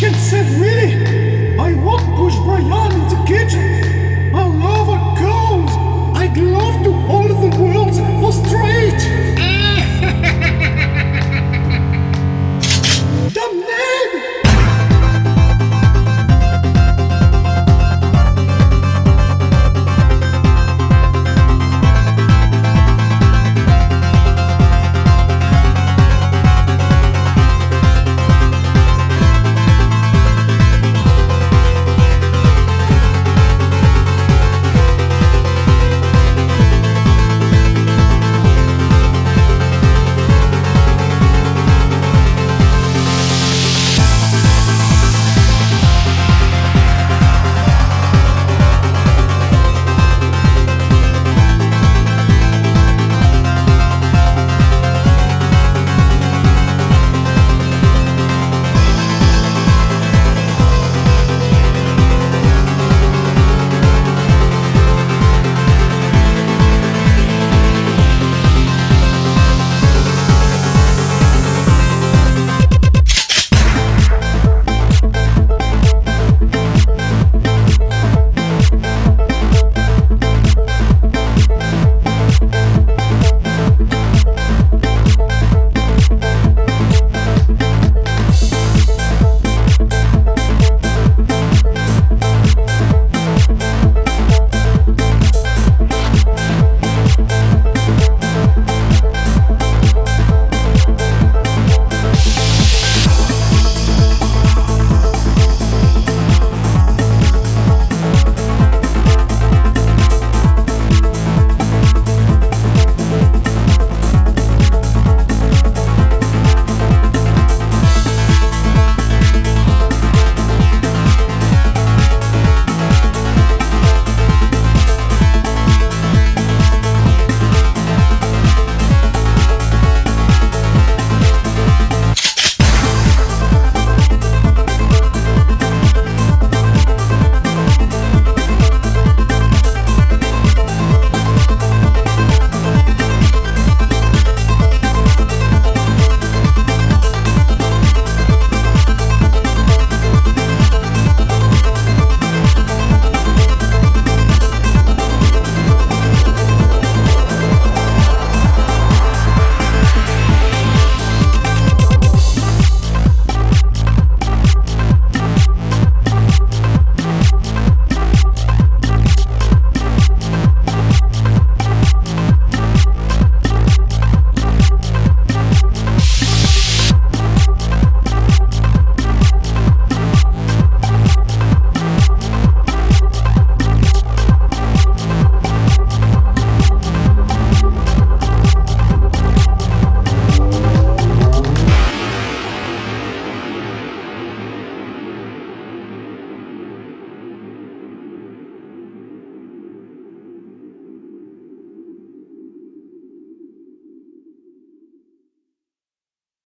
Can't said, really? I won't push Brian.